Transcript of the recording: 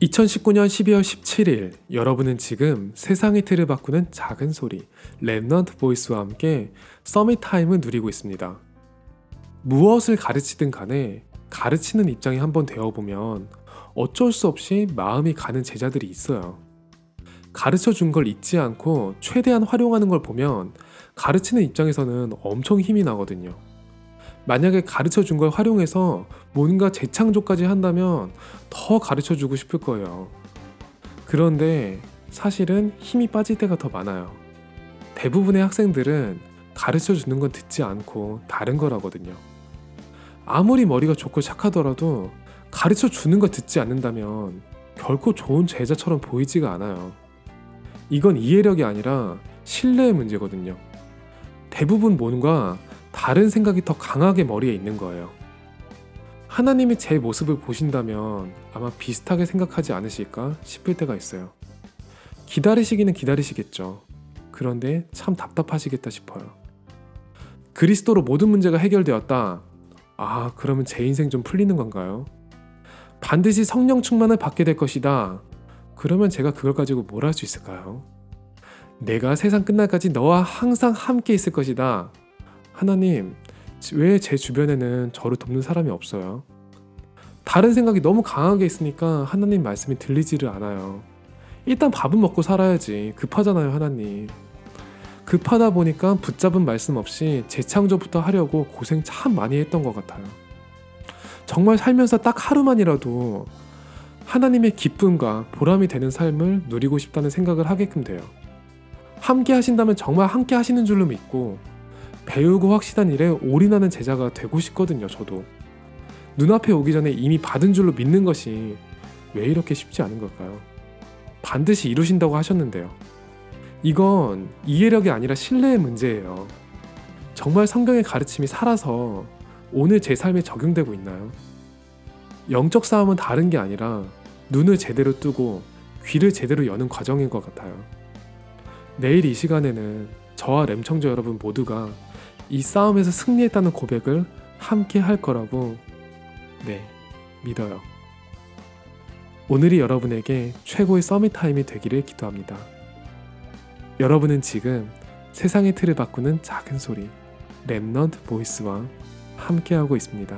2019년 12월 17일 여러분은 지금 세상의 틀을 바꾸는 작은 소리 Remnant Voice와 함께 Summit Time을 누리고 있습니다. 무엇을 가르치든 간에 가르치는 입장이 한번 되어보면 어쩔 수 없이 마음이 가는 제자들이 있어요. 가르쳐 준 걸 잊지 않고 최대한 활용하는 걸 보면 가르치는 입장에서는 엄청 힘이 나거든요. 만약에 가르쳐 준 걸 활용해서 뭔가 재창조까지 한다면 더 가르쳐 주고 싶을 거예요. 그런데 사실은 힘이 빠질 때가 더 많아요. 대부분의 학생들은 가르쳐 주는 건 듣지 않고 다른 거라거든요. 아무리 머리가 좋고 착하더라도 가르쳐 주는 거 듣지 않는다면 결코 좋은 제자처럼 보이지가 않아요. 이건 이해력이 아니라 신뢰의 문제거든요. 대부분 뭔가 다른 생각이 더 강하게 머리에 있는 거예요. 하나님이 제 모습을 보신다면 아마 비슷하게 생각하지 않으실까 싶을 때가 있어요. 기다리시기는 기다리시겠죠. 그런데 참 답답하시겠다 싶어요. 그리스도로 모든 문제가 해결되었다. 아, 그러면 제 인생 좀 풀리는 건가요? 반드시 성령 충만을 받게 될 것이다. 그러면 제가 그걸 가지고 뭘 할 수 있을까요? 내가 세상 끝날까지 너와 항상 함께 있을 것이다. 하나님, 왜 제 주변에는 저를 돕는 사람이 없어요? 다른 생각이 너무 강하게 있으니까 하나님 말씀이 들리지를 않아요. 일단 밥은 먹고 살아야지. 급하잖아요, 하나님. 급하다 보니까 붙잡은 말씀 없이 재창조부터 하려고 고생 참 많이 했던 것 같아요. 정말 살면서 딱 하루만이라도 하나님의 기쁨과 보람이 되는 삶을 누리고 싶다는 생각을 하게끔 돼요. 함께 하신다면 정말 함께 하시는 줄로 믿고 배우고 확실한 일에 올인하는 제자가 되고 싶거든요, 저도. 눈앞에 오기 전에 이미 받은 줄로 믿는 것이 왜 이렇게 쉽지 않은 걸까요? 반드시 이루신다고 하셨는데요. 이건 이해력이 아니라 신뢰의 문제예요. 정말 성경의 가르침이 살아서 오늘 제 삶에 적용되고 있나요? 영적 싸움은 다른 게 아니라 눈을 제대로 뜨고 귀를 제대로 여는 과정인 것 같아요. 내일 이 시간에는 저와 램청자 여러분 모두가 이 싸움에서 승리했다는 고백을 함께 할 거라고 네 믿어요. 오늘이 여러분에게 최고의 서밋 타임이 되기를 기도합니다. 여러분은 지금 세상의 틀을 바꾸는 작은 소리 랩넌트 보이스와 함께하고 있습니다.